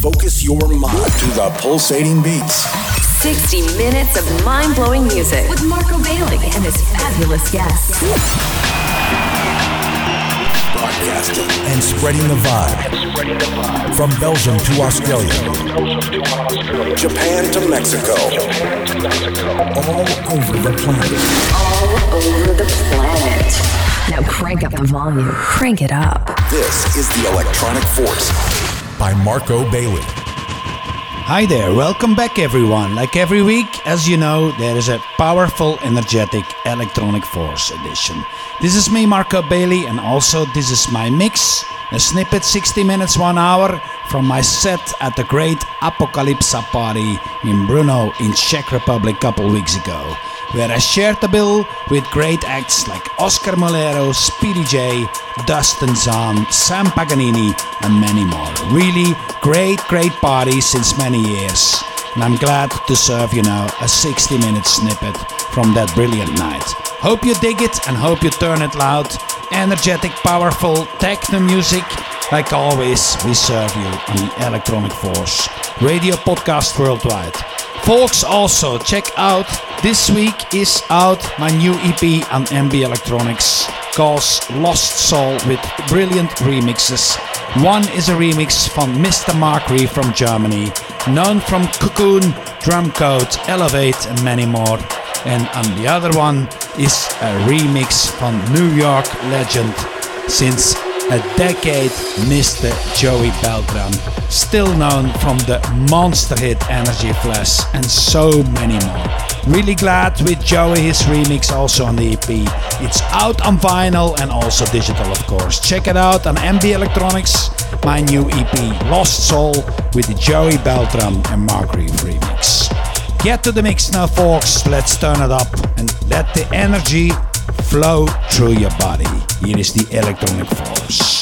focus your mind to the pulsating beats. 60 minutes of mind blowing music with Marco Bailey and his fabulous guests. Broadcasting and spreading the vibe. From Belgium to Australia, Japan to Mexico, all over the planet. All over the planet. Now crank up the volume. Crank it up. This is The Electronic Force by Marco Bailey. Hi there, welcome back everyone. Like every week, as you know, there is a powerful, energetic Electronic Force edition. This is me, Marco Bailey, and also this is my mix, a snippet 60 minutes, 1 hour from my set at the great Apocalypsa party in Brno in Czech Republic a couple weeks ago where I shared the bill with great acts like Oscar Mulero, Speedy J, Dustin Zahn, Sam Paganini, and many more. Really great, great party since many years. And I'm glad to serve you now a 60 minute snippet from that brilliant night. Hope you dig it and hope you turn it loud. Energetic, powerful techno music. Like always, we serve you on the Electronic Force radio podcast worldwide. Folks, also check out this week is out my new EP on MB Electronics called Lost Soul with brilliant remixes. One is a remix from Mr. Mark from Germany, known from Cocoon, Drumcode, Elevate, and many more. And on the other one is a remix from New York legend since a decade, Mr. Joey Beltram, still known from the monster hit Energy Flash and so many more. Really glad with Joey, his remix also on the EP. It's out on vinyl and also digital, of course. Check it out on MB Electronics, my new EP, Lost Soul, with Joey Beltram and Mark Reeve remix. Get to the mix now, folks. Let's turn it up and let the energy flow through your body. Here is the electronic force.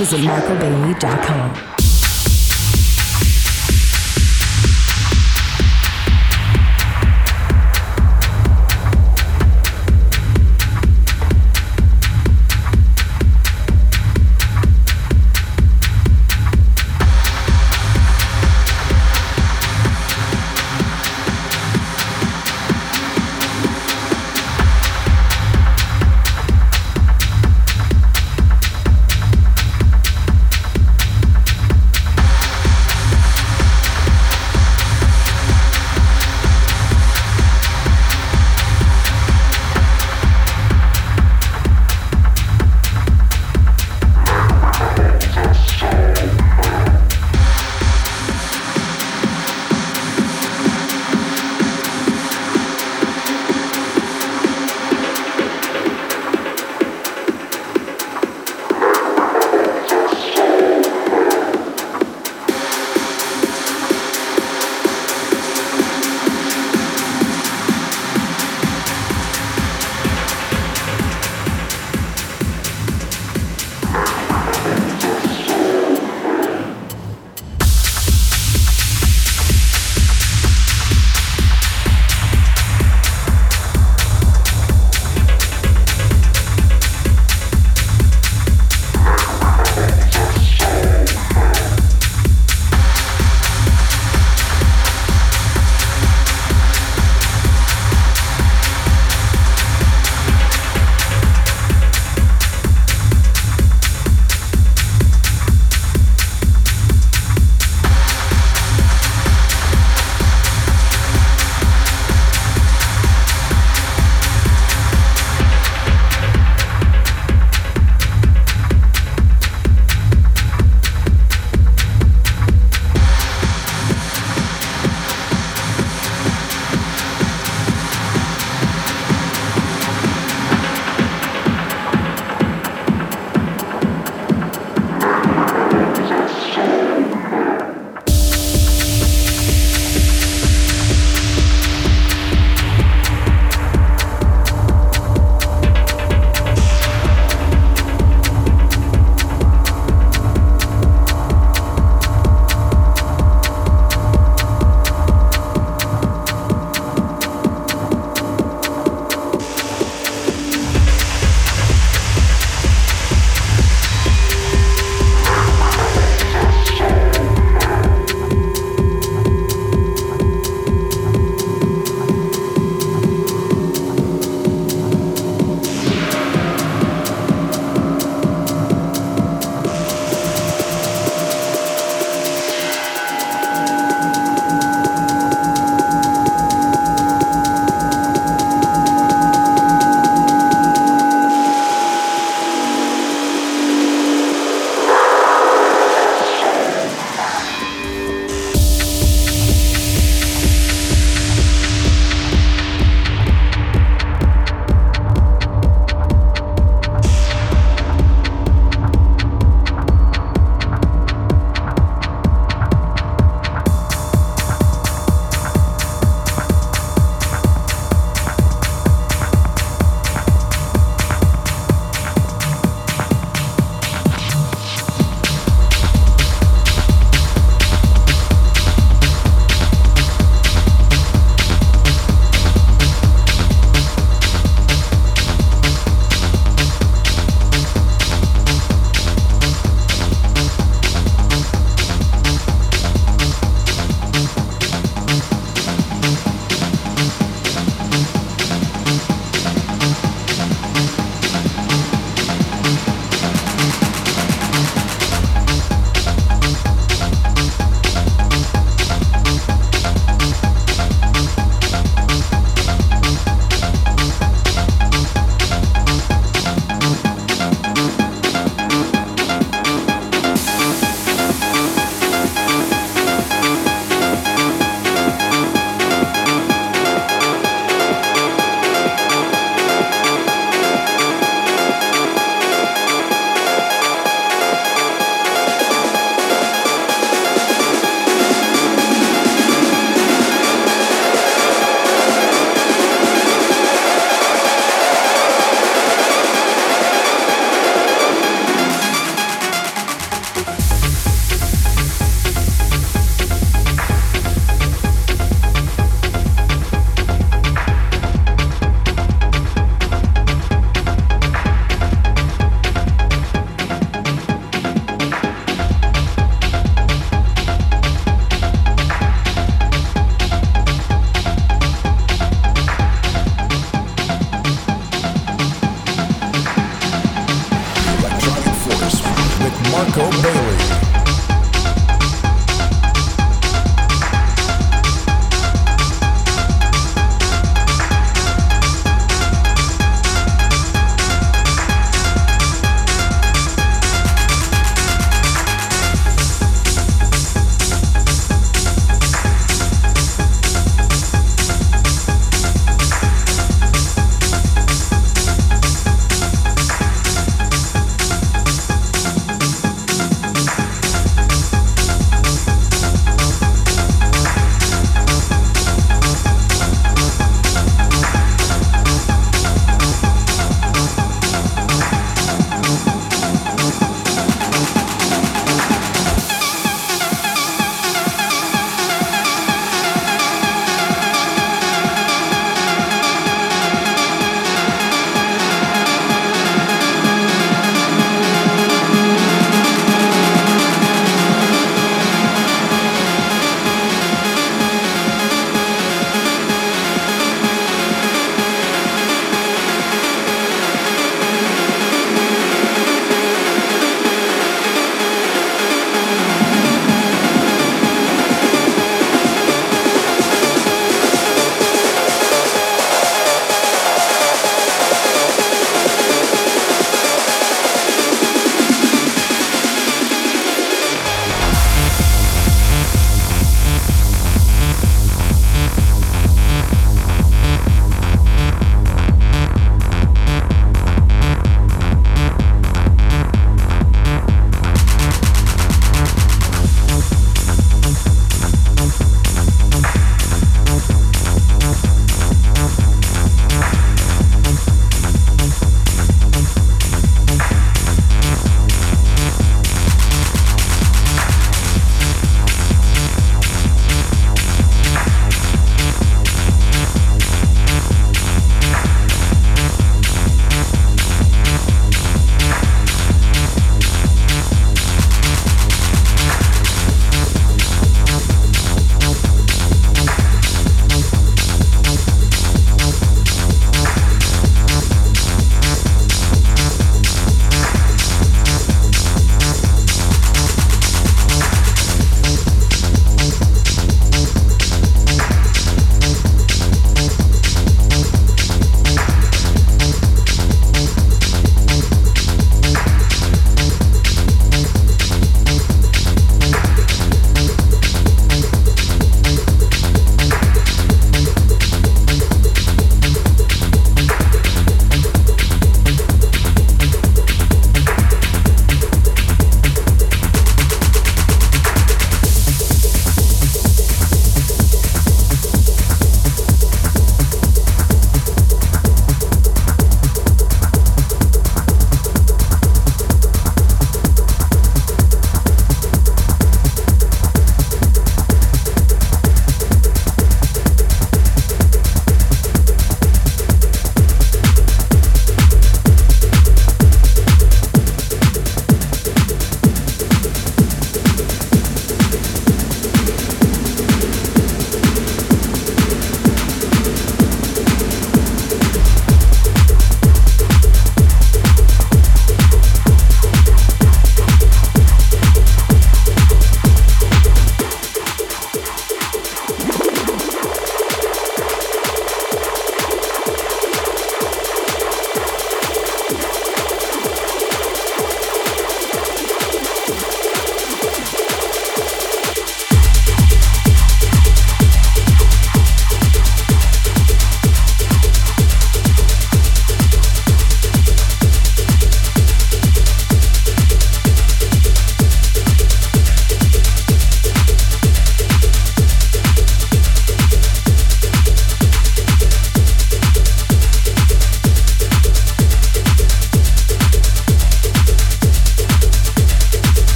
Visit marcobailey.com.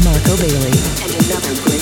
Marco Bailey.